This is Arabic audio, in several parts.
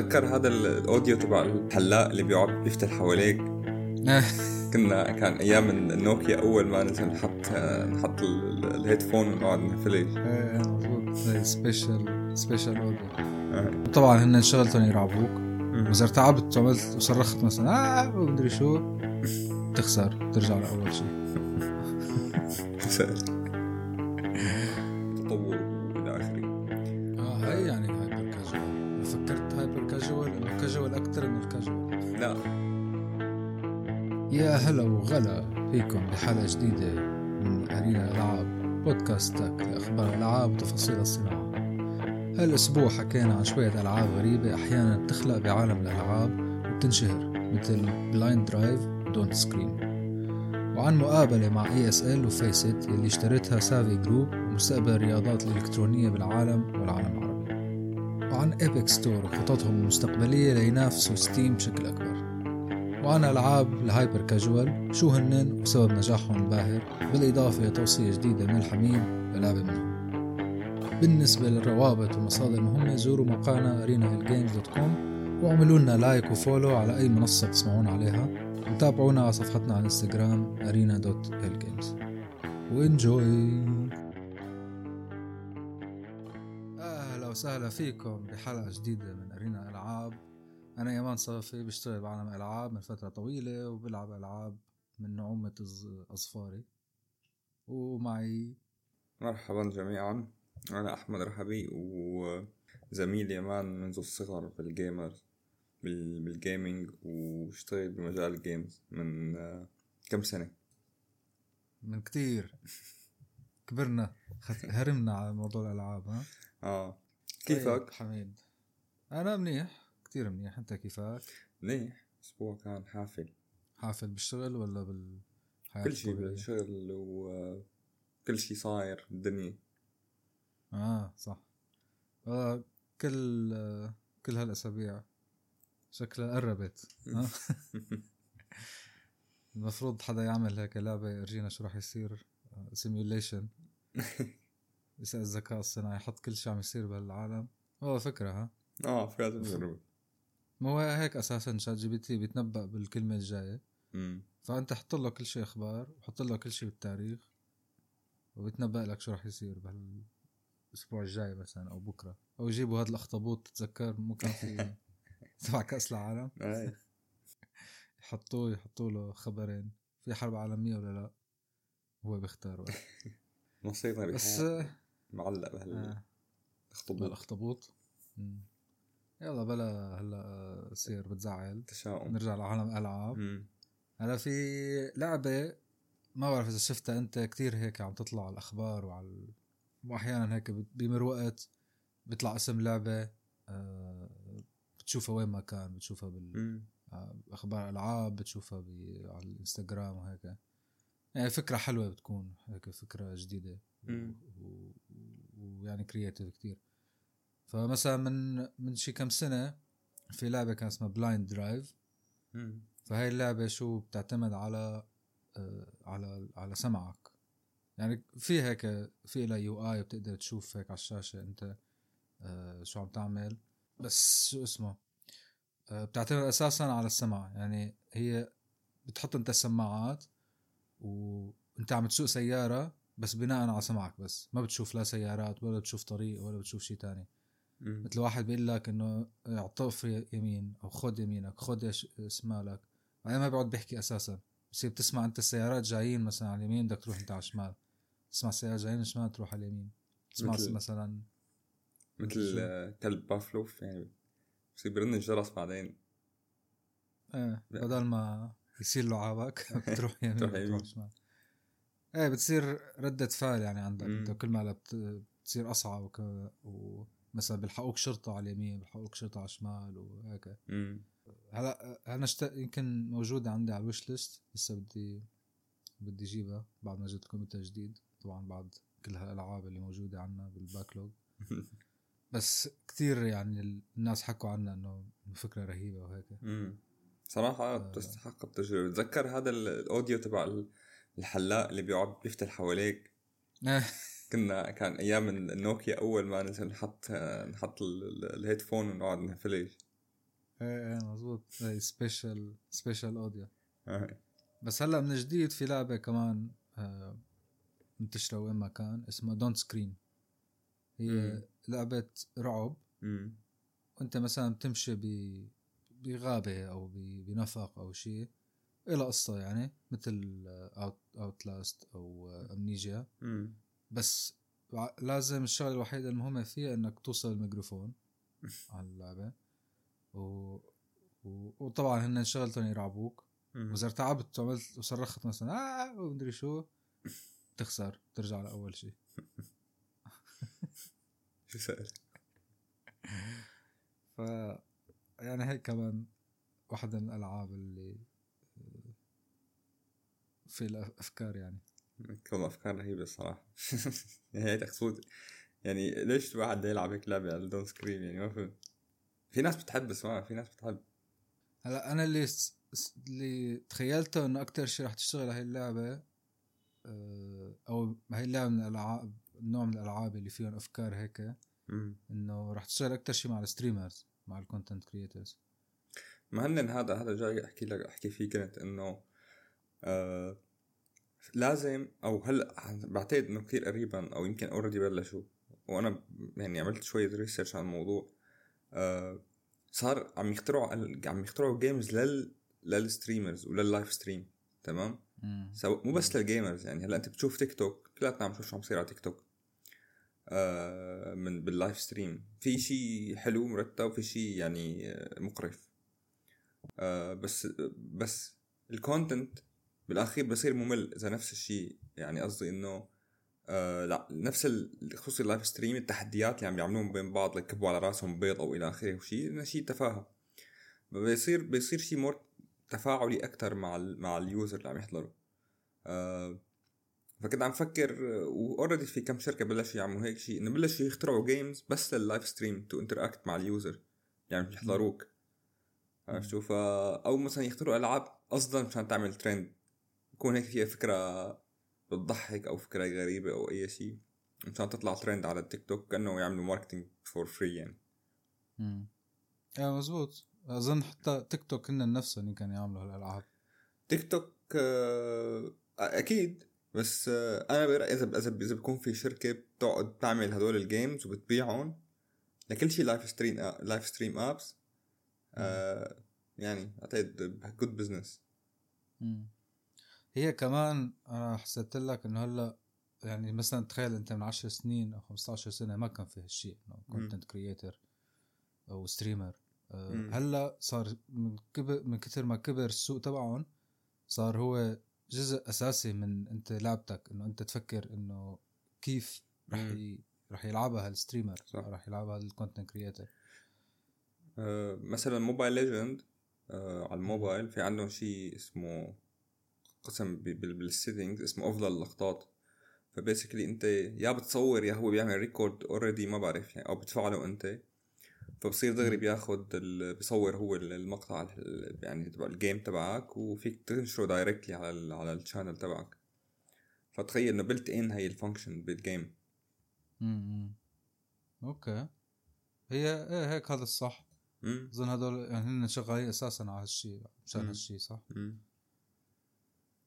تتذكر هذا ال audio تبع الحلاق اللي بيقعد بيفتح حواليك؟ كنا كان أيام النوكيا أول ما نزل نحط نحط ال headphone ونقعد نفلج إيه مضبوط spatial spatial audio. طبعا هن شغلتهم يرعبوك. واذا ارتعبت وعملت وصرخت مثلا آه ومدري شو. تخسر ترجع لأول شيء. فيكم بحلقه جديدة من ارينا العاب بودكاستك لأخبار الألعاب وتفاصيل الصناعة. هالأسبوع حكينا عن شوية ألعاب غريبة أحيانا بتخلق بعالم الألعاب وبتنشهر مثل Blind Drive و Don't Scream وعن مقابلة مع ESL و Faceit اللي اشترتها Savvy Group ومستقبل الرياضات الإلكترونية بالعالم والعالم العربي. وعن Epic Store وخططهم المستقبلية لينافسوا Steam بشكل أكبر. وعن ألعاب ال hyper casual شو هنن وسبب نجاحهم الباهر؟ بالإضافة لتوصية جديدة من الحميم للعبة منهم. بالنسبة للروابط والمصادر المهمة زوروا موقعنا arenailgames.com واعملوا لنا like و follow على أي منصة تسمعون عليها. وتابعونا على صفحتنا على الانستغرام arena.lgames و enjoy! أهلا وسهلا فيكم بحلقة جديدة من ارينا ألعاب. أنا يمان صافي بشتغل بعالم ألعاب من فترة طويلة وبلعب ألعاب من نعومة اظفاري ومعي مرحبا جميعا. أنا أحمد رحبي وزميل يمان منذ الصغر بال gamers بال gaming واشتغل بمجال ال games من كم سنة؟ من كتير. كبرنا هرمنا على موضوع الألعاب ها؟ آه. كيفك؟ طيب حميد. أنا منيح. كتير منيح. أنت كيفك؟ منيح. أسبوع كان حافل. حافل بالشغل ولا بال كل شيء بالشغل وكل شيء صاير بالدنيا. آه صح. آه كل آه كل هالأسابيع شكلها قربت. المفروض حدا يعمل هيك لعبة يرجينا شو راح يصير. simulation يسأل الذكاء الصناعي يحط كل شيء عم يصير بهالعالم. هو فكرة ها؟ آه فكرة تجربة ما هو هيك أساسا ChatGPT بيتنبأ بالكلمة الجاية. فأنت حط له كل شيء أخبار وحط له كل شيء بالتاريخ وبيتنبأ لك شو راح يصير بهالأسبوع الجاي مثلا أو بكرة. أو يجيبوا هذا الأخطبوط تتذكر؟ مو كان في تبع كأس العالم؟ يحطوه يحطوا له خبرين. في حرب عالمية ولا لا؟ هو بيختار مصيرنا بس معلق بهالاخطبوط بالاخطبوط يلا بلا هلا صير بتزعل. تشاؤم. نرجع لعالم الالعاب هلا في لعبة ما بعرف إذا شفتها أنت كتير هيك عم تطلع على الأخبار وعلى وأحيانا هيك بمر وقت بيطلع اسم لعبة آه بتشوفها وين ما كان بتشوفها بال آه، أخبار ألعاب بتشوفها على الإنستغرام وهيك. يعني فكرة حلوة بتكون هيك فكرة جديدة. ويعني creative كتير. فمثلا من من شي كم سنة في لعبة كان اسمها Blind Drive فهي اللعبة شو بتعتمد على آه على على سمعك. يعني في هيك في لها UI بتقدر تشوف هيك على الشاشة أنت آه شو عم تعمل. بس شو اسمه؟ آه، بتعتمد أساسا على السمع يعني هي بتحط أنت السماعات وأنت عم تسوق سيارة بس بناء على سمعك بس. ما بتشوف لا سيارات ولا بتشوف طريق ولا بتشوف شيء تاني. مثل واحد بيقول لك إنه اعطف يمين أو خد يمينك خد شمالك. بعدين ما بيقعد بيحكي أساسا. بصير بتسمع أنت السيارات جايين مثلا على اليمين بدك تروح أنت على الشمال. تسمع السيارات جايين الشمال تروح على اليمين. تسمع مثل مثلا مثل كلب بافلو يعني بصير برن الجرس بعدين. إيه بدل ما يصير له عابك بتروح يمين بتروح شمال. إيه بتصير ردة فعل يعني عندك. أنت كل ما بتصير أصعب وك... ومثلا بيلحقوك شرطة على اليمين بيلحقوك شرطة على الشمال وهيك. هلا أنا شت... يمكن موجودة عندي على الوش ليست لسه بدي بدي اجيبها بعد ما جبت الكمبيوتر جديد. طبعا بعد كل هالألعاب اللي موجودة عنا بال backlog. بس كثير يعني الناس حكوا عنها إنه فكرة رهيبة وهيك. صراحة آه. بتستحق التجربة. بتذكر هذا ال audio تبع الحلاق اللي بيقعد بيفتح حواليك؟ كنا كان أيام النوكيا أول ما نزل نحط نحط ال headphone ونقعد نفلج إيه إيه مزبوط spatial spatial audio بس هلأ من جديد في لعبة كمان آه، منتشره وين ما كان اسمها Don't Scream هي مم. لعبة رعب. مم. وأنت مثلا بتمشي ب بغابة أو بنفق أو شيء. إلى قصة يعني مثل Outlast أو Amnesia بس لازم الشغلة الوحيدة المهمة فيها إنك توصل الميكروفون على اللعبة. و... و... وطبعا هن شغلتهم يرعبوك. وإذا ارتعبت وعملت وصرخت مثلا آه ومدري شو. تخسر ترجع لأول شيء. شو سأل ف يعني هيك كمان واحدة من الألعاب اللي في الأفكار يعني. كل أفكار رهيبة الصراحة. يعني هي تقصد يعني ليش الواحد يلعب هيك لعبة على Don't Scream؟ يعني ما فهمت. في ناس بتحب بس ما في ناس بتحب. هلا أنا اللي اللي تخيلته إنه أكتر شيء رح تشتغل هاي اللعبة آه، أو هاي اللعبة من الألعاب نوع من الألعاب اللي فيهم أفكار هيك إنه رح تشتغل أكتر شيء مع ال streamers مع ال content creators ما هن هذا هذا جاي أحكي لك أحكي فيه كنت إنه آه لازم أو هلأ بعتقد إنه كثير قريبا أو يمكن already بلشوا. وأنا يعني عملت شوية research عن الموضوع. آه صار عم يخترعوا عم يخترعوا games لل لل streamers ولل live stream تمام؟ so مو بس لل gamers يعني هلأ أنت بتشوف تيك توك كلياتنا عم نشوف شو عم يصير على تيك توك آه من بال live stream في شيء حلو مرتب في شيء يعني آه، مقرف. آه بس بس ال content بالأخير بصير ممل إذا نفس الشيء. يعني قصدي إنه آه لا نفس خصوصي ال live stream التحديات اللي عم يعملوهم بين بعض يكبوا على راسهم بيض أو إلى آخره وشيء شيء تفاهه بيصير بيصير شيء more تفاعلي أكثر مع ال مع ال user اللي عم يحضروا آه فكنت عم فكر و already في كم شركة بلشوا يعملوا هيك شيء إنه بلشوا يخترعوا games بس لل live stream to interact مع ال user يعني بيحضروك عرفت شو؟ أو مثلا يخترعوا ألعاب قصدا مشان تعمل ترند يكون هيك فيها فكرة بتضحك أو فكرة غريبة أو أي شيء مشان تطلع ترند على التيك توك كأنه يعملوا marketing for free يعني. امم إيه مزبوط. أظن حتى تيك توك هن نفسهم كانوا يعملوا هالألعاب. تيك توك آه، أكيد. بس آه، أنا برايي إذا إذا إذا بيكون في شركة بتقعد تعمل هدول ال games وبتبيعهم لكل شيء live stream live stream apps يعني أعتقد good business هي كمان أنا حسيت لك إنه هلأ يعني مثلا تخيل أنت من 10 سنين أو 15 سنة ما كان في هالشيء إنه content creator أو streamer أه هلأ صار من كبر من كثر ما كبر السوق تبعهم صار هو جزء أساسي من أنت لعبتك إنه أنت تفكر إنه كيف رح ي... رح يلعبها ال streamer رح يلعبها ال content creator أه مثلا موبايل ليجند أه على الموبايل في عندهم شيء اسمه قسم بال settings اسمه أفضل اللقطات. ف basically أنت يا بتصور يا هو بيعمل record already ما بعرف يعني أو بتفعله أنت. فبصير دغري بياخد بيصور هو المقطع يعني تبع ال game تبعك وفيك تنشره directly على ال على ال channel تبعك. فتخيل إنه built-in هي ال function بال game امم okay. هي إيه هيك هذا الصح. أظن هدول يعني هن شغالين أساسا على هالشيء مشان هالشيء صح؟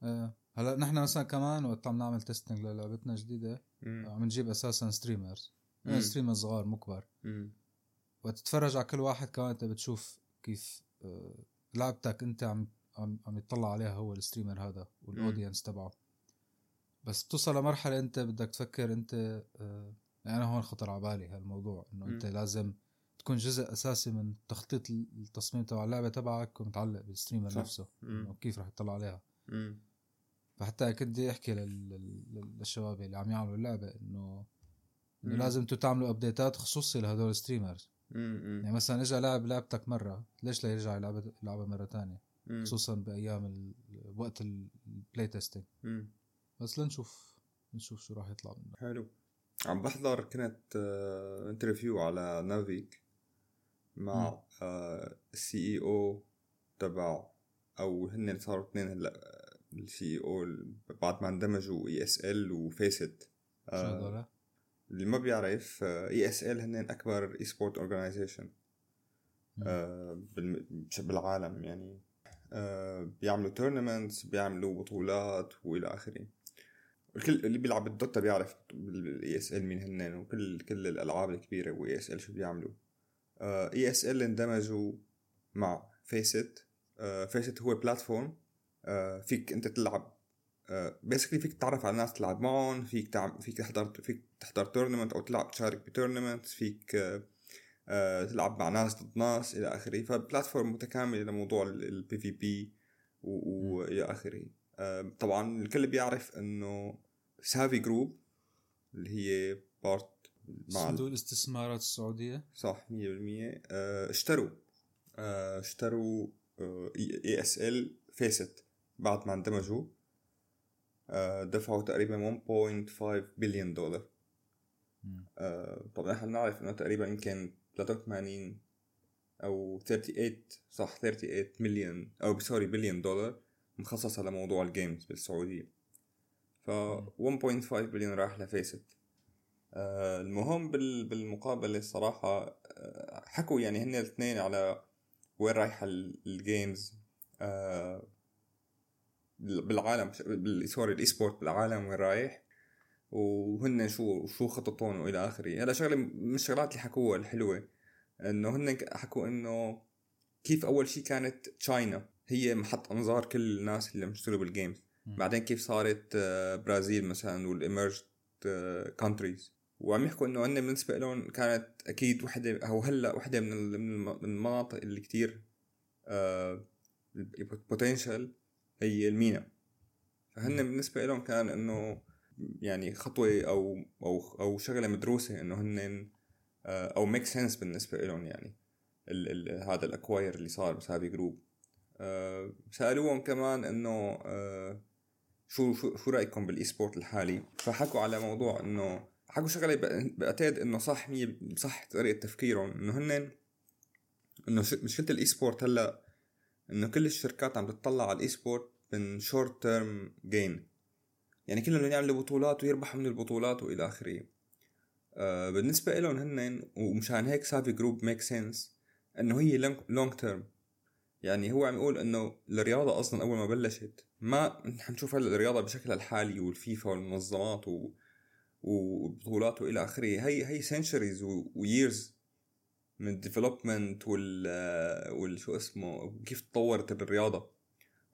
إيه. هلا نحن مثلا كمان وقت عم نعمل testing للعبتنا جديدة عم نجيب أساسا streamers يعني streamers صغار مو كبار. وقت تتفرج على كل واحد كمان أنت بتشوف كيف آه، لعبتك أنت عم عم عم يطلع عليها هو ال streamer هذا وال audience تبعه. بس بتوصل لمرحلة أنت بدك تفكر أنت آه، يعني أنا هون خطر على بالي هالموضوع إنه أنت لازم تكون جزء أساسي من تخطيط التصميم تبع اللعبة تبعك ومتعلق بال streamer صح. نفسه إنه كيف رح يطلع عليها. مم. فحتى كنت بدي أحكي للشباب اللي عم يعملوا اللعبة إنه إنه لازم تو تعملوا update ات خصوصي لهدول ال streamers يعني مثلا اجى لاعب لعبتك مرة ليش لا يرجع يلعب يلعبها مرة تانية؟ خصوصا بأيام وقت ال play testing بس لنشوف نشوف شو راح يطلع منه. حلو. عم بحضر كنت interview آه، على نافيك مع ال CEO تبع أو هن صاروا اثنين هلأ ال CO بعد ما اندمجوا ESL و FACEIT. آه اللي ما بيعرف ESL هن أكبر esport organization آه بالعالم يعني. آه بيعملوا tournaments بيعملوا بطولات وإلى آخره. الكل اللي بيلعب الدوتا بيعرف ال ESL مين هن وكل كل الألعاب الكبيرة و ESL شو بيعملوا. ESL اندمجوا مع FACEIT. FACEIT هو platform آه فيك أنت تلعب basically فيك تتعرف على ناس تلعب معهم فيك تعم فيك تحضر فيك تحضر tournament أو تلعب تشارك ب tournament فيك آه آه تلعب مع ناس ضد ناس إلى آخره. ف platform متكاملة لموضوع ال PvP والى آخره. آه طبعا الكل بيعرف إنه Savvy Group اللي هي part مع صندوق الاستثمارات السعودية؟ صح 100% آه اشتروا آه اشتروا ESL FACEIT. بعد ما اندمجوا آه دفعوا تقريبا 1.5 بليون دولار طبعا إحنا بنعرف إنه تقريبا يمكن 83 أو 38 صح 38 مليون أو sorry billion دولار مخصصة لموضوع ال games بالسعودية. ف 1.5 بليون راح ل FACEIT آه المهم بال- بالمقابلة الصراحة آه حكوا يعني هن الاثنين على وين رايحة ال- ال games بالعالم بال- sorry ال esport بالعالم وين رايح وهن شو شو خططهم وإلى آخره. هذا شغلة من الشغلات اللي حكوها الحلوة إنه هن حكوا إنه كيف أول شيء كانت China هي محط أنظار كل الناس اللي عم يشتغلوا بال games. بعدين كيف صارت آه، برازيل مثلا وال emerging countries وعم يحكوا إنه هن بالنسبة لهم كانت أكيد وحدة أو هلأ وحدة من ال- من الم- من المناطق اللي كتير potential هي ال MENA. فهن بالنسبة لهم كان إنه يعني خطوة أو أو أو شغلة مدروسة إنه هن آه، أو make sense بالنسبة لهم يعني. ال ال هذا ال acquire اللي صار ب Savvy Group آه، سألوهم كمان إنه آه، شو شو شو رأيكم بال esport الحالي؟ فحكوا على موضوع إنه حكوا شغلة بعتقد إنه صح مية صح طريقة تفكيرهم إنه هن إنه مشكلة ال esport هلأ إنه كل الشركات عم تطلع على ال esport من short term gain يعني كلهم بدهم يعملوا بطولات ويربحوا من البطولات وإلى آخره. آه بالنسبة لهم هن ومشان هيك Savvy Group make sense إنه هي long term يعني هو عم يقول إنه الرياضة أصلا أول ما بلشت ما نحن نشوف هلا الرياضة بشكلها الحالي والفيفا والمنظمات و... وبطولات وإلى آخره. هي هي centuries و years من ال development وال وال شو اسمه وكيف تطورت الرياضة.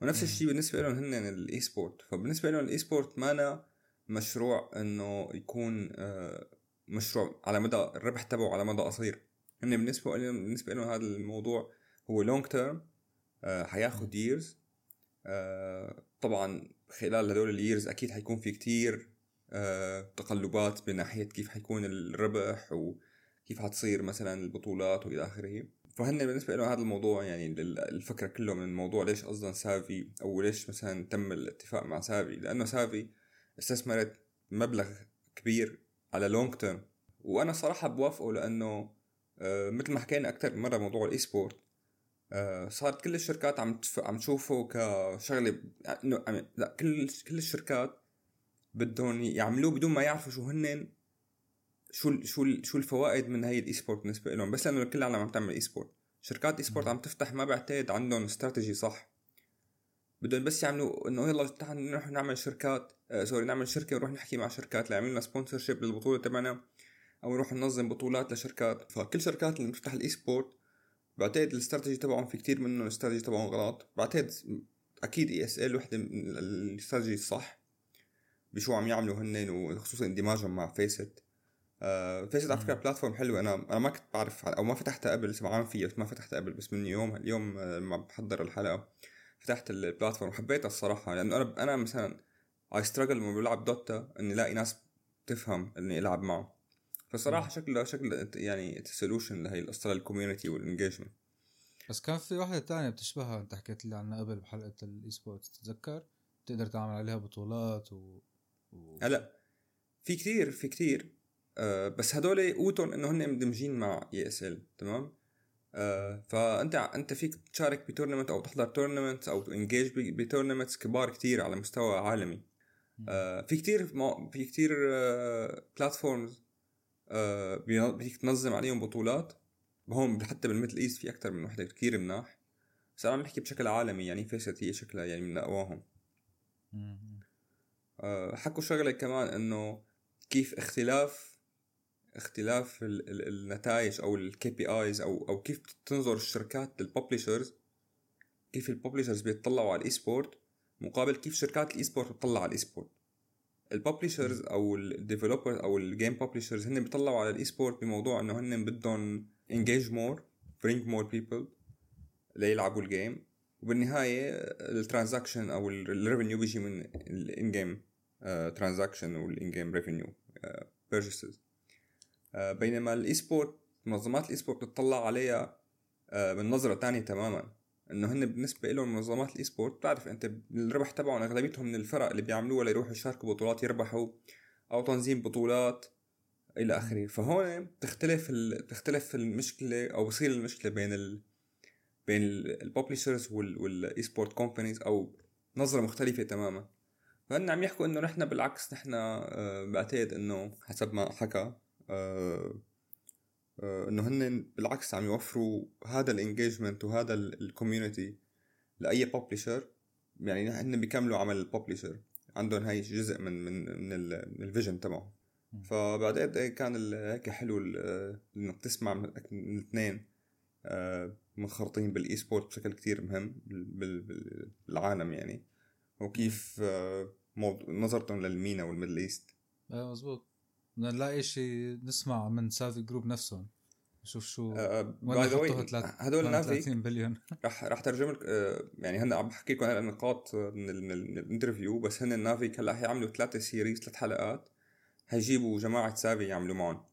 ونفس الشيء بالنسبة لهم هن ال esport فبالنسبة لهم ال esport ما مشروع إنه يكون آه، مشروع على مدى الربح تبعه على مدى قصير. هن بالنسبة لهم بالنسبة لهم هذا الموضوع هو long term حياخد years طبعا خلال هدول ال years أكيد حيكون في كتير آه، تقلبات بناحية كيف حيكون الربح وكيف حتصير مثلا البطولات وإلى آخره. فهن بالنسبة لهم هذا الموضوع يعني ال- الفكرة كله من الموضوع ليش أصلا Savvy أو ليش مثلا تم الاتفاق مع Savvy. لأنه Savvy استثمرت مبلغ كبير على long term وأنا صراحة بوافقه لأنه آه، مثل ما حكينا أكثر من مرة موضوع ال esport آه، صارت كل الشركات عم. عم تشوفه كشغلة إنه عم- لا كل كل الشركات بدهم يعملوه بدون ما يعرفوا شو هن شو شو شو الفوائد من هي ال esport بالنسبة لهم بس لأنه كل العالم عم تعمل esport شركات esport عم تفتح ما بعتقد عندهم استراتيجي صح. بدهم بس يعملوا إنه يلا تعال نروح نعمل شركات آه sorry نعمل شركة ونروح نحكي مع شركات ليعملوا لنا sponsorship للبطولة تبعنا أو نروح ننظم بطولات لشركات. فكل شركات اللي بتفتح ال esport بعتقد الاستراتيجي تبعهم في كتير منهم الاستراتيجي تبعهم غلط. بعتقد أكيد ESL وحدة من ال- الاستراتيجي الصح بشو عم يعملوا هن وخصوصا اندماجهم مع FACEIT. آه FACEIT على فكرة platform حلوة أنا أنا ما كنت بعرف أو ما فتحتها قبل سمعان فيها بس ما فتحتها قبل بس من يوم اليوم آه، لما بحضر الحلقة فتحت ال platform. حبيتها الصراحة. لأنه أنا أنا مثلا I struggle لما بلعب Dota إني ألاقي ناس تفهم إني ألعب معه. فصراحة شكله شكله يعني solution لهي القصة لل community وال engagement بس كان في واحدة تانية بتشبهها. أنت حكيت لي عنها قبل بحلقة ال esports تتذكر؟ تقدر تعمل عليها بطولات و, و... هلا في كتير في كتير. آه بس هدول قوتهم إنه هن مندمجين مع ESL تمام؟ آه فأنت أنت فيك تشارك ب tournament أو تحضر tournament أو engage ب tournaments كبار كتير على مستوى عالمي. آه في كتير في كتير آه platforms آه بي- بدك تنظم عليهم بطولات. هون حتى بال Middle East في أكثر من وحدة كثير مناح. بس أنا عم بحكي بشكل عالمي يعني FACEIT هي شكلها يعني من أقواهم. أه حكوا شغلة كمان إنه كيف اختلاف اختلاف ال ال النتائج أو ال KPIs أو أو كيف تنظر الشركات لل publishers كيف ال publishers بيطلعوا على ال esport مقابل كيف شركات ال esport بتطلع على ال esport ال publishers أو ال developers أو ال game publishers هن بيطلعوا على ال esport بموضوع إنه هن بدهم engage more bring more people ليلعبوا ال game وبالنهاية ال transaction أو ال revenue بيجي من ال in-game transaction وال in-game revenue purchases بينما ال esport منظمات ال esport بتطلع عليها uh, من نظرة ثانية تماما إنه هن بالنسبة لهم منظمات ال esport بتعرف أنت الربح تبعهم أغلبيتهم من الفرق اللي بيعملوها ليروحوا يشاركوا بطولات يربحوا أو تنظيم بطولات إلى آخره فهون بتختلف. بتختلف المشكلة أو بصير المشكلة بين ال... بين ال publishers وال esport companies أو نظرة مختلفة تماما فهن عم يحكوا إنه نحن بالعكس نحن آه، بعتقد إنه حسب ما حكى آه، آه، إنه هن بالعكس عم يوفروا هذا ال engagement وهذا ال community لأي publisher يعني هن بيكملوا عمل ال publisher عندهم هاي جزء من من من, ال vision تبعهم. فبعدين إيه كان هيك حلو إنك تسمع من الاثنين منخرطين بال esport بشكل كتير مهم بالعالم يعني. وكيف نظرتهم لل MENA وال Middle East. إيه مزبوط. بدنا نلاقي شيء نسمع من سافي جروب نفسهم. نشوف شو باي ذا هدول نافي 30 بليون. رح رح ترجم لك uh, يعني هن عم بحكي لكم هلا نقاط من, من الانترفيو بس هن النافي هلا حيعملوا ثلاثة سيريز ثلاث حلقات حيجيبوا جماعة سافي يعملوا معهم.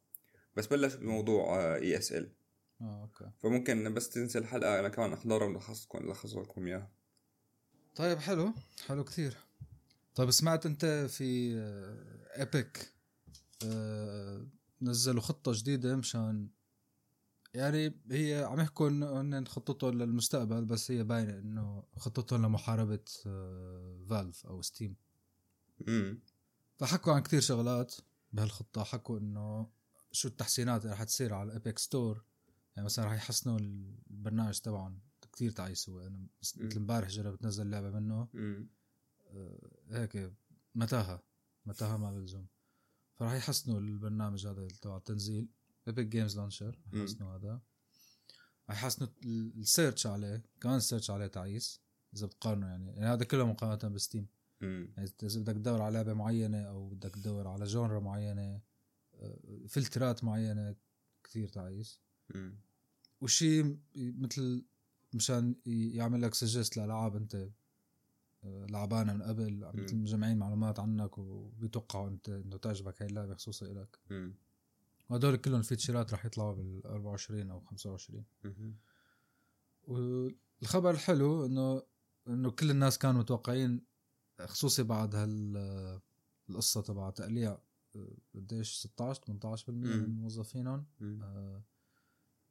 بس بلش بموضوع اي اس ال آه أوكي. فممكن بس تنزل الحلقة أنا كمان أحضرها ونلخصكم نلخص لكم إياها. طيب حلو. حلو كثير. طيب سمعت أنت في Epic آه، نزلوا خطة جديدة مشان يعني هي عم يحكوا إنه خطتهم للمستقبل بس هي باينة إنه خطتهم لمحاربة Valve آه، أو Steam. امم فحكوا عن كثير شغلات بهالخطة. حكوا إنه شو التحسينات اللي رح تصير على ال Epic Store يعني مثلا رح يحسنوا البرنامج تبعهم. كثير تعيس هو أنا مثل إمبارح جربت نزل لعبة منه. آه هيك متاهة. متاهة ما بلزم فراح يحسنوا البرنامج هذا تبع التنزيل. Epic Games Launcher يحسنوا هذا. راح يحسنوا ال search عليه كمان ال search عليه تعيس إذا بتقارنوا يعني, يعني هذا كله مقارنة ب Steam يعني اذا بدك تدور على لعبة معينة أو بدك تدور على genre معينة آه، فلترات معينة كثير تعيس. وشي مثل مشان يعمل لك سجست لألعاب أنت لعبانه من قبل مثل مجمعين معلومات عنك وبيتوقعوا انت انه تعجبك هاي اللعبة خصوصا لك وهدول كلهم فيتشرات رح يطلعوا بال 24 أو 25 والخبر الحلو إنه إنه كل الناس كانوا متوقعين خصوصي بعد هال القصة تبع تقليع قديش؟ 16 18% من موظفينهم آه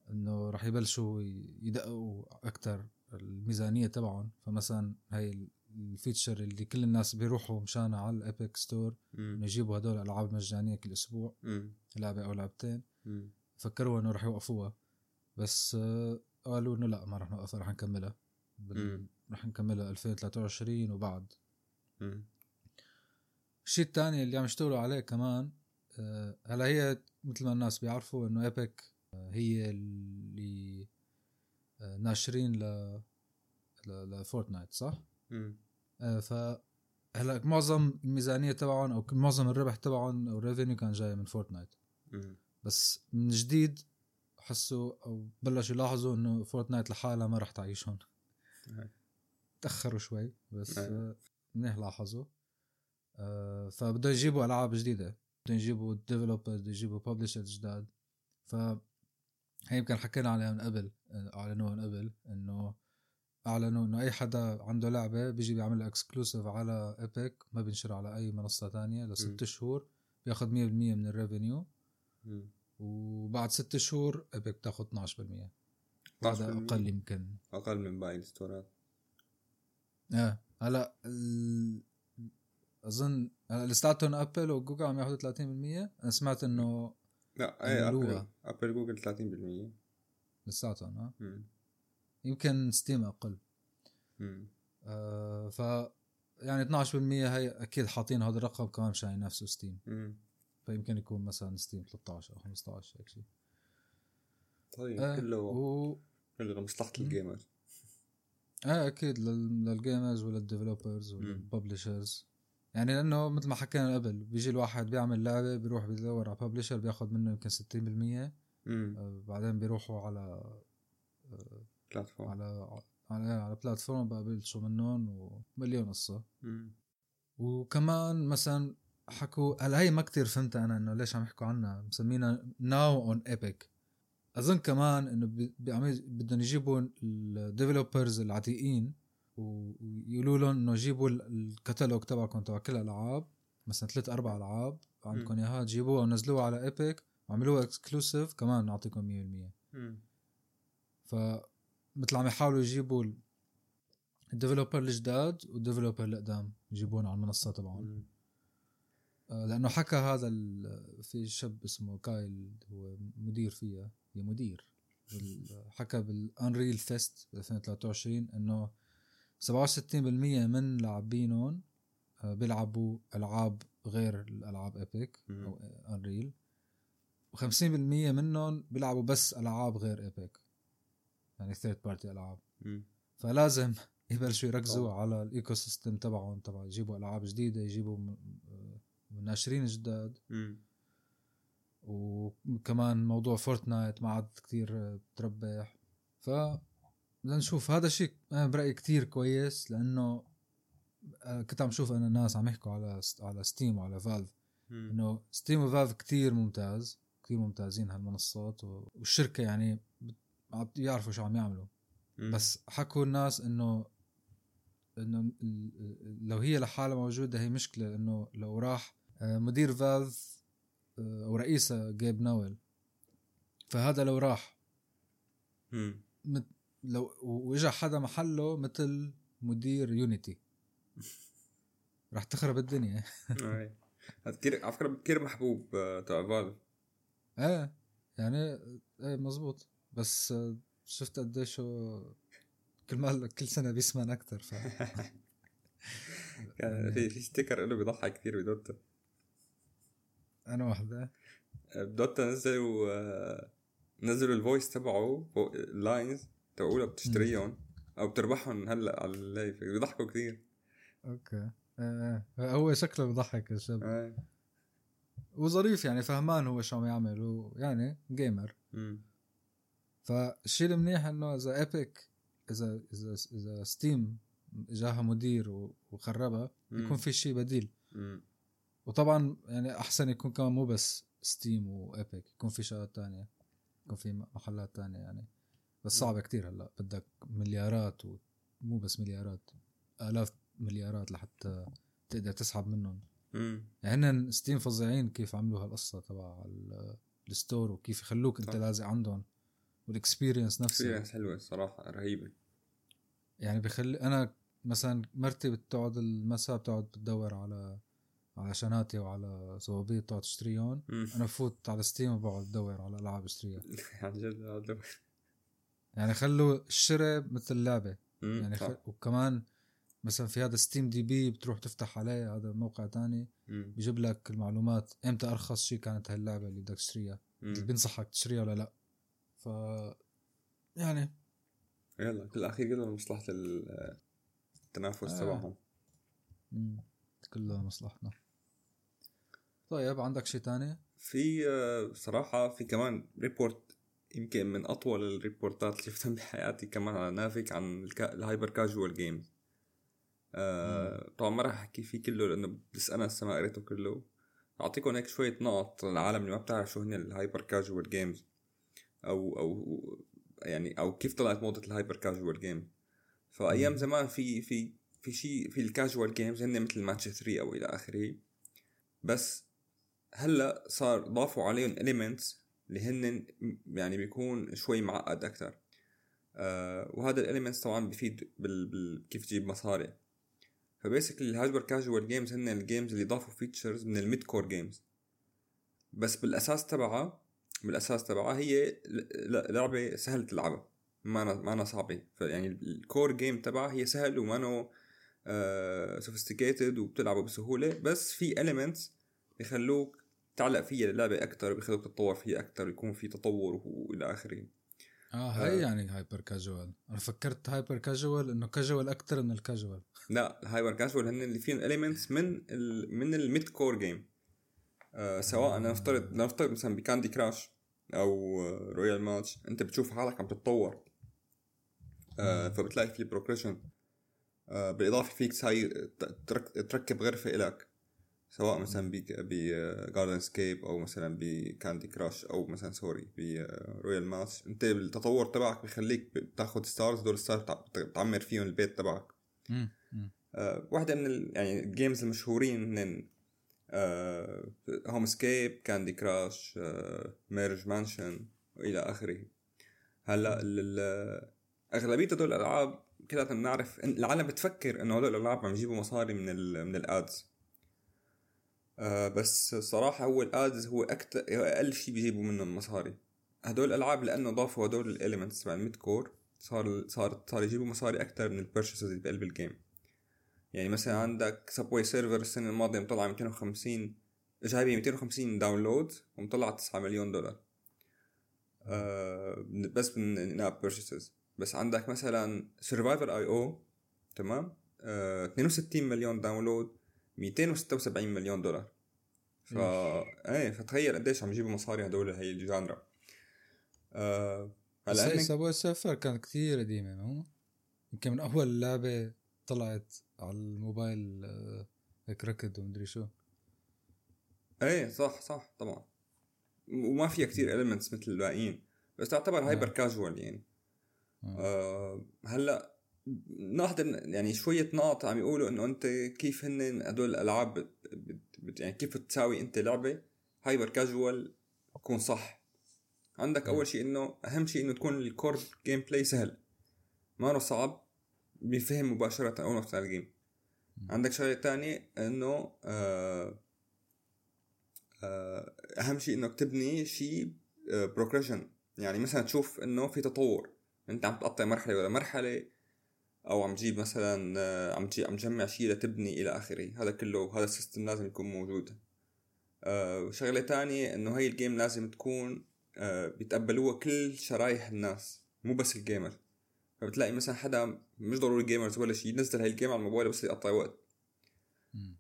إنه رح يبلشوا يدققوا أكثر الميزانية تبعهم. فمثلا هاي ال feature اللي كل الناس بيروحوا مشانها على ال Epic Store إنه يجيبوا هدول الالعاب مجانية كل أسبوع لعبة أو لعبتين. مم. فكروا إنه رح يوقفوها. بس آه قالوا إنه لا ما رح نوقفها رح نكملها. بال... رح نكملها 2023 وبعد. الشيء الثاني اللي عم يشتغلوا عليه كمان آه هلا هي مثل ما الناس بيعرفوا إنه Epic آه هي اللي ناشرين ل ل Fortnite صح؟ آه ف هلأ معظم الميزانية تبعهم أو معظم الربح تبعهم أو ال revenue كان جاي من Fortnite بس من جديد حسوا أو بلشوا يلاحظوا إنه Fortnite لحالها ما رح تعيشهم تأخروا شوي بس آه، منيح لاحظوا. آه فبدهم يجيبوا ألعاب جديدة. بدهم يجيبوا developers بدهم يجيبوا publishers جداد. ف هي يمكن حكينا عليها من قبل آه، اعلنوها من قبل إنه أعلنوا إنه أي حدا عنده لعبة بيجي بيعمل exclusive على Epic ما بينشر على أي منصة تانية لست شهور بياخذ 100% من ال revenue وبعد ست شهور Epic بتاخذ 12% هذا أقل يمكن. أقل من باقي ال store ات. إيه. هلأ أظن هلأ استعدتهم Apple و Google عم ياخذوا 30% أنا سمعت إنه لا إيه Apple Apple Google 30% لساتهم ها مم. يمكن Steam أقل مم. آه ف يعني 12% هي أكيد حاطين هذا الرقم كمان مشان ينافسوا Steam مم. فيمكن يكون مثلا Steam 13 أو 15 هيك شيء طيب آه كله و... كله لمصلحة مم. ال gamers إيه أكيد لل- لل gamers ولل developers وال publishers يعني لأنه مثل ما حكينا قبل بيجي الواحد بيعمل لعبة بيروح بيدور على publisher بياخذ منه يمكن 60% مم. آه، بعدين بيروحوا على platform. على على على platform بقبلشوا منهم ومليون قصة. وكمان مثلا حكوا هلا هي ما كتير فهمتها أنا إنه ليش عم يحكوا عنها مسمينها Now on Epic أظن كمان إنه بدهم يجيبوا ال developers العتيقين ويقولوا لهم إنه جيبوا ال- الكتالوج تبعكم تبع كل الالعاب مثلا ثلاث أربع ألعاب عندكم إياها جيبوها ونزلوها على Epic وعملوها exclusive كمان نعطيكم 100% مم. فمثل عم يحاولوا يجيبوا ال- ال developer الجداد وال developer القدام يجيبون على المنصة تبعهم. آه، لأنه حكى هذا في شاب اسمه كايل هو مدير فيها هي مدير حكى بال Unreal Fest 2023 إنه 67% من لاعبينهم آه، بيلعبوا ألعاب غير الألعاب Epic. أو Unreal و50% منهم بيلعبوا بس ألعاب غير Epic يعني third party ألعاب. فلازم يبلشوا يركزوا طبعا. على ال ecosystem تبعهم تبع يجيبوا ألعاب جديدة يجيبوا م- آه، ناشرين جداد مم. وكمان موضوع Fortnite ما عاد كثير بتربح ف بدنا نشوف هذا الشيء أنا برأيي كتير كويس لأنه آه، كنت عم شوف أنا ناس عم يحكوا على على Steam وعلى Valve. إنه Steam و Valve كتير ممتاز كتير ممتازين هالمنصات والشركة يعني عم بيعرفوا شو عم يعملوا. بس حكوا الناس انه إنه لو هي لحالها موجودة هي مشكلة إنه لو راح آه، مدير فالف آه، أو رئيسها جيب نويل فهذا لو راح. مت- لو وإجا حدا محله مثل مدير يونيتي. راح تخرب الدنيا. هذا كثير على فكرة كثير محبوب آه، تبع فالف. إيه يعني إيه مزبوط. بس آه، شفت قديش كل ما كل سنة بيسمن أكثر ف كان في في ستيكر له بيضحك كثير بدوتا. أنا واحدة. بدوتا نزلوا آه، نزلوا الفويس تبعه اللاينز تبعوله بتشتريهم أو بتربحهم هلأ على اللايف بيضحكوا كثير أوكي. إيه إيه هو شكله بضحك الشاب أي. وظريف يعني فهمان هو شو عم يعمل. ويعني gamer مم. فالشيء المنيح إنه إذا Epic إذا إذا إذا Steam إجاها مدير وخربها. يكون في شيء بديل. وطبعا يعني أحسن يكون كمان مو بس Steam و Epic يكون في شغلات تانية يكون في محلات تانية يعني بس صعبة كتير هلأ بدك مليارات ومو بس مليارات آلاف مليارات لحتى تقدر تسحب منهم مم. يعني هن ستيم فظيعين كيف عملوا هالقصة تبع ال- ال store وكيف يخلوك أنت. لازق عندهم وال experience نفسها experience حلوة الصراحة رهيبة يعني بخلي أنا مثلا مرتي بتقعد المساء بتقعد بتدور على على شناتي وعلى صوابيط تقعد تشتريهم. أنا بفوت على Steam وبقعد أدور على ألعاب أشتريها عن جد يعني خلوا الشراء مثل لعبه. يعني صح. خ... وكمان مثلا في هذا ستيم دي بي بتروح تفتح عليه هذا موقع تاني. بيجيب لك المعلومات إمتى أرخص شيء كانت هاللعبة اللي بدك تشتريها. بينصحك تشتريها ولا لأ ف يعني يلا بالاخير كله لمصلحه ال- التنافس آه. تبعهم مم. كلها مصلحتنا طيب عندك شيء تاني؟ في آه، صراحة في كمان report يمكن من أطول ال report ات اللي شفتها بحياتي كمان على Naavik عن ال ca... ال hyper casual games آه طبعا ما راح أحكي فيه كله لأنه بس أنا لسه ما قريته كله أعطيكم هيك شوية نقط للعالم اللي ما بتعرف شو هن ال hyper casual games أو أو يعني أو كيف طلعت موضة ال hyper casual game فأيام. زمان في في في شيء في ال casual games هن مثل ماتش 3 أو إلى آخره. بس هلأ صار ضافوا عليهم elements اللي هن يعني بيكون شوي معقد أكثر آه وهذا ال elements طبعا بفيد بال... بال... كيف تجيب مصاري. ف basically ال hyper casual games هن ال games اللي ضافوا features من ال mid core games بس بالأساس تبعها بالأساس تبعها هي لعبة سهله تلعبها. ما ما أنا صعبه فيعني ال core game تبعها هي سهل وما انه sophisticated وبتلعبه بسهولة. بس في elements بخلوك تعلق فيها اللعبه أكثر بيخلوك تتطور فيها أكثر ويكون في تطور وإلى آخره. آه هي يعني hyper casual أنا فكرت hyper casual إنه كاجوال أكثر من الكاجوال لا ال hyper casual هن اللي فيهم elements من ال من ال mid core game آه سواء نفترض نفترض مثلا بكاندي كراش أو رويال ماتش أنت بتشوف حالك عم تتطور. آه فبتلاقي في progression آه بالإضافة فيك ترك- تركب غرفة إلك. سواء مثلا بجاردن سكيب أو مثلا بكاندي كراش أو مثلا سوري برويال ماتش. أنت بالتطور تبعك بخليك تاخذ stars دول stars بتعمر فيهم البيت تبعك. آه، واحدة من ال... يعني ال games المشهورين هوم سكيب كاندي كراش ميرج مانشن والى آخره. هلأ أغلبية هدول الألعاب كلها بنعرف العالم بتفكر إنه هدول الألعاب عم يجيبوا مصاري من ال... من ال ads. آه بس الصراحة هو ال ads هو أكتر أقل شيء بيجيبوا منه المصاري هدول الألعاب لأنه ضافوا هدول ال elements تبع ال mid core صار صار صار يجيبوا مصاري أكثر من ال purchases اللي بقلب ال game يعني مثلا عندك Subway Surfers السنة الماضية مطلع 250 جايبة 250 download ومطلع 9 مليون دولار. آه بس من app purchases بس عندك مثلا Survivor.io تمام؟ آه 62 مليون download 276 مليون دولار. ف إيه فتخيل قديش عم يجيبوا مصاري هدول هي ال genre. آه هلا سابوي سيرفر كانت كتير قديمة مو؟ يمكن من أول لعبة طلعت على الموبايل آه، هيك ركض ومدري شو. إيه صح صح طبعا. وما فيها كتير elements مثل الباقيين. بس تعتبر hyper casual يعني. آه. آه هلأ ناخذ يعني شوية نقط عم يقولوا إنه أنت كيف هن هدول الألعاب بت بت يعني كيف تساوي أنت لعبة hyper casual تكون صح. عندك أول شيء إنه أهم شيء إنه تكون ال core gameplay سهل. ما إنه صعب. بيفهم مباشرة اول ما ال game عندك شغلة تانية إنه آه آه أهم شيء إنك تبني شيء progression يعني مثلا تشوف إنه في تطور. أنت عم تقطع مرحلة ولا مرحلة أو عم تجيب مثلا آه، عم عم تجمع شيء لتبني إلى آخره. هذا كله هذا ال system لازم يكون موجود. آه شغله تانية إنه هاي ال game لازم تكون آه بيتقبلوها كل شرايح الناس. مو بس ال gamer فبتلاقي مثلا حدا مش ضروري gamers ولا شيء ينزل هاي ال game على الموبايل بس يقطع وقت.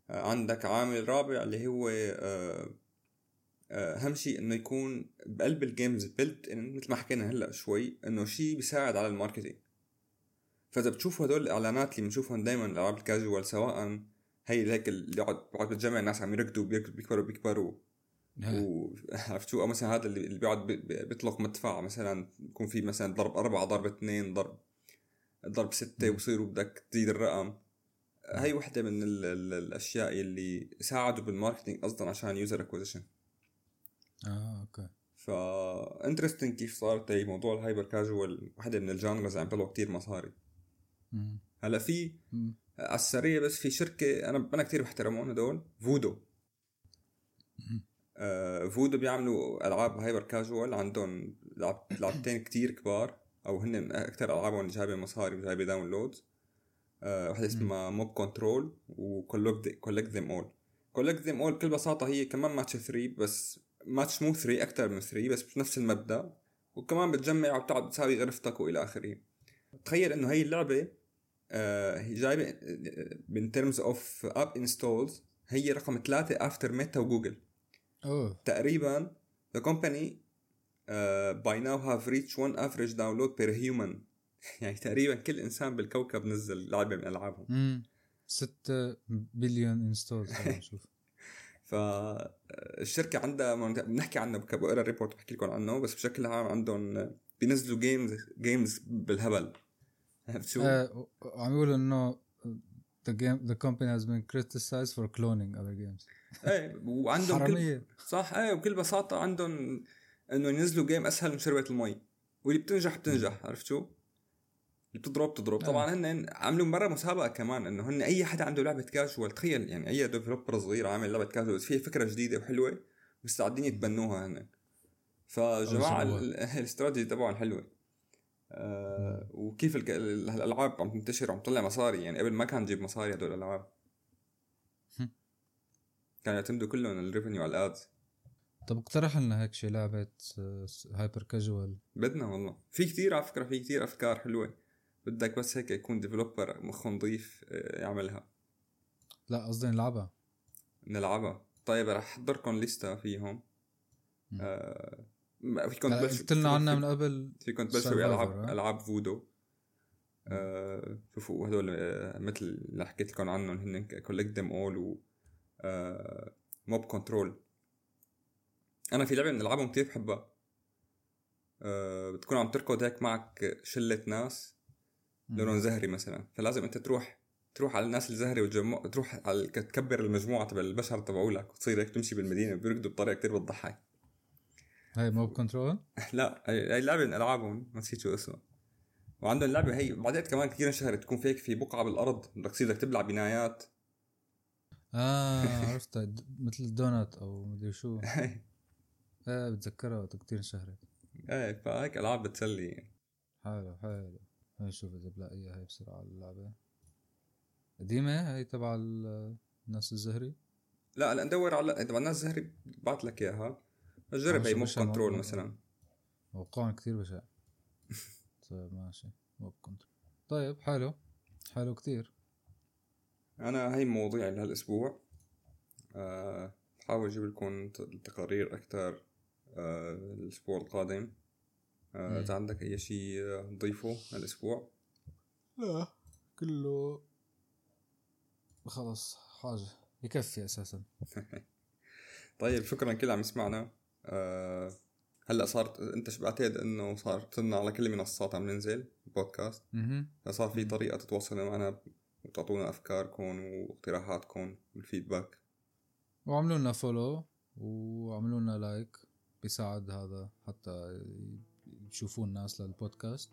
آه، عندك عامل رابع اللي هو آه، آه، أهم شيء إنه يكون بقلب ال games built in مثل ما حكينا هلأ شوي إنه شيء بيساعد على ال marketing فإذا بتشوفوا هدول الإعلانات اللي بنشوفهم دائما الألعاب الكاجوال سواء هي هيك اللي بقعد بقعد بتجمع الناس عم يركضوا بيكبروا بيكبروا. وعرفت شو أو مثلا هذا اللي بيقعد بي- بي- بيطلق مدفع مثلا يكون في مثلا ضرب أربعة ضرب اثنين ضرب ضرب ستة وبصيروا بدك تزيد الرقم. هاي وحدة من ال ال الأشياء اللي ساعدوا بال marketing قصدا عشان user acquisition آه okay. فا interesting كيف صارت هي موضوع ال hyper casual وحدة من ال genres عم يطلعوا كتير مصاري. مم. هلأ في مم. على السريع بس في شركة أنا أنا كتير بحترمهم هدول فودو. آه فودو بيعملوا ألعاب hyper casual عندهم لعب لعبتين كتير كبار. أو هن من أكثر ألعابهم اللي جايبة مصاري وجايبة downloads واحدة اسمها Mob Control و Collect Em All Collect Em All بكل بساطة هي كمان ماتش 3 بس ماتش مو 3 أكثر من 3 بس بنفس المبدأ. وكمان بتجمع وبتقعد تساوي غرفتك وإلى آخره. تخيل إنه هي اللعبة آه، هي جايبة من terms of app installs هي رقم ثلاثة after Meta و Google. أوه. تقريبا the company by now have reached one average download per human. يعني تقريبا كل إنسان بالكوكب نزل لعبة من ألعابهم. مم. 6 billion install شوف فالشركه عندها بنحكي عنها بقرا ريبورت بحكي لكم عنه بس بشكل عام عندهم بينزلوا جيمز جيمز بالهبل. عرفت شو؟ آه وعم يقولوا إنه the game the company has been criticized for cloning other games. إيه وعندهم كل صح إيه بكل بساطة عندهم انه ينزلوا game اسهل من شربة المي. واللي بتنجح بتنجح عرفت شو؟ اللي بتضرب بتضرب. آه. طبعا هن عملوا مرة مسابقة كمان انه هن أي حدا عنده لعبة كاجوال تخيل يعني أي developer صغير عامل لعبة كاجوال بس فيها فكرة جديدة وحلوة مستعدين يتبنوها هن فجماعة الاستراتيجي تبعهم حلوة. آه وكيف الألعاب عم تنتشر وعم تطلع مصاري. يعني قبل ما كان تجيب مصاري هدول الألعاب. كانوا يعتمدوا كلهم ال revenue على ال ads طب اقترح لنا هيك شي لعبة hyper casual بدنا والله. في كثير على فكرة في كثير أفكار حلوة. بدك بس هيك يكون developer مخه نظيف آه، يعملها. لا قصدي نلعبها. نلعبها. طيب رح أحضركم لستة فيهم. آه فيكم تبلشوا قلت لنا عنها من قبل فيكم تبلشوا بالعاب العاب فودو. آه شوفوا هدول آه مثل اللي حكيت لكم عنهم هن Collect Them All و آه Mob Control أنا في لعبة بنلعبهم كثير بحبها. آه بتكون عم تركض هيك معك شلة ناس لونهم زهري مثلا. فلازم أنت تروح تروح على الناس الزهري وتجمع تروح على تكبر المجموعة تبع البشر تبعولك وتصير هيك تمشي بالمدينة بيركضوا بطريقة كثير بتضحك. هاي موب كنترول؟ لا هي لعبة من ألعابهم نسيت شو اسمها. وعندهم لعبة هي بعدين كمان كثير انشهرت تكون فيك في بقعة بالأرض بدك تصير بدك تبلع بنايات. آه عرفتها مثل الدونات أو مدري شو. إيه بتذكرها كثير انشهرت. إيه فهيك ألعاب بتسلي. يعني حلو حلو. هاي شوف إذا بلاقيها هي بسرعة اللعبة. قديمة هي تبع الناس الزهري؟ لا لا ندور على تبع الناس الزهري بعت لك إياها. جرب هي Mob Control مثلا. موقعهم كثير بشع. طيب ماشي. Mob Control طيب حلو. حلو كثير أنا هي مواضيعي لهالأسبوع. أه بحاول أجيب لكم تقارير أكثر أه الأسبوع القادم. أه إذا عندك أي شيء تضيفه هالاسبوع لا كله خلص حاجة يكفي أساسا. طيب شكرا كل عم يسمعنا. أه هلأ صارت أنت بعتقد إنه صار صرنا على كل المنصات عم ننزل بودكاست. فصار في طريقة تتواصلوا معنا وتعطونا أفكاركم واقتراحاتكم وال feedback. وعملوا لنا follow وعملوا لنا like بيساعد هذا حتى يشوفوا الناس للبودكاست.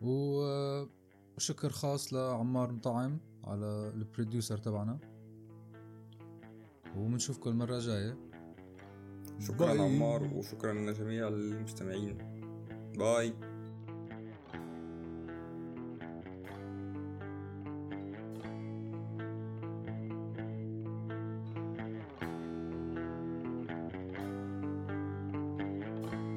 وشكر خاص لعمار مطعم على ال producer تبعنا. وبنشوفكم المرة الجاية شكرا bye. عمار وشكرا لجميع المستمعين. bye.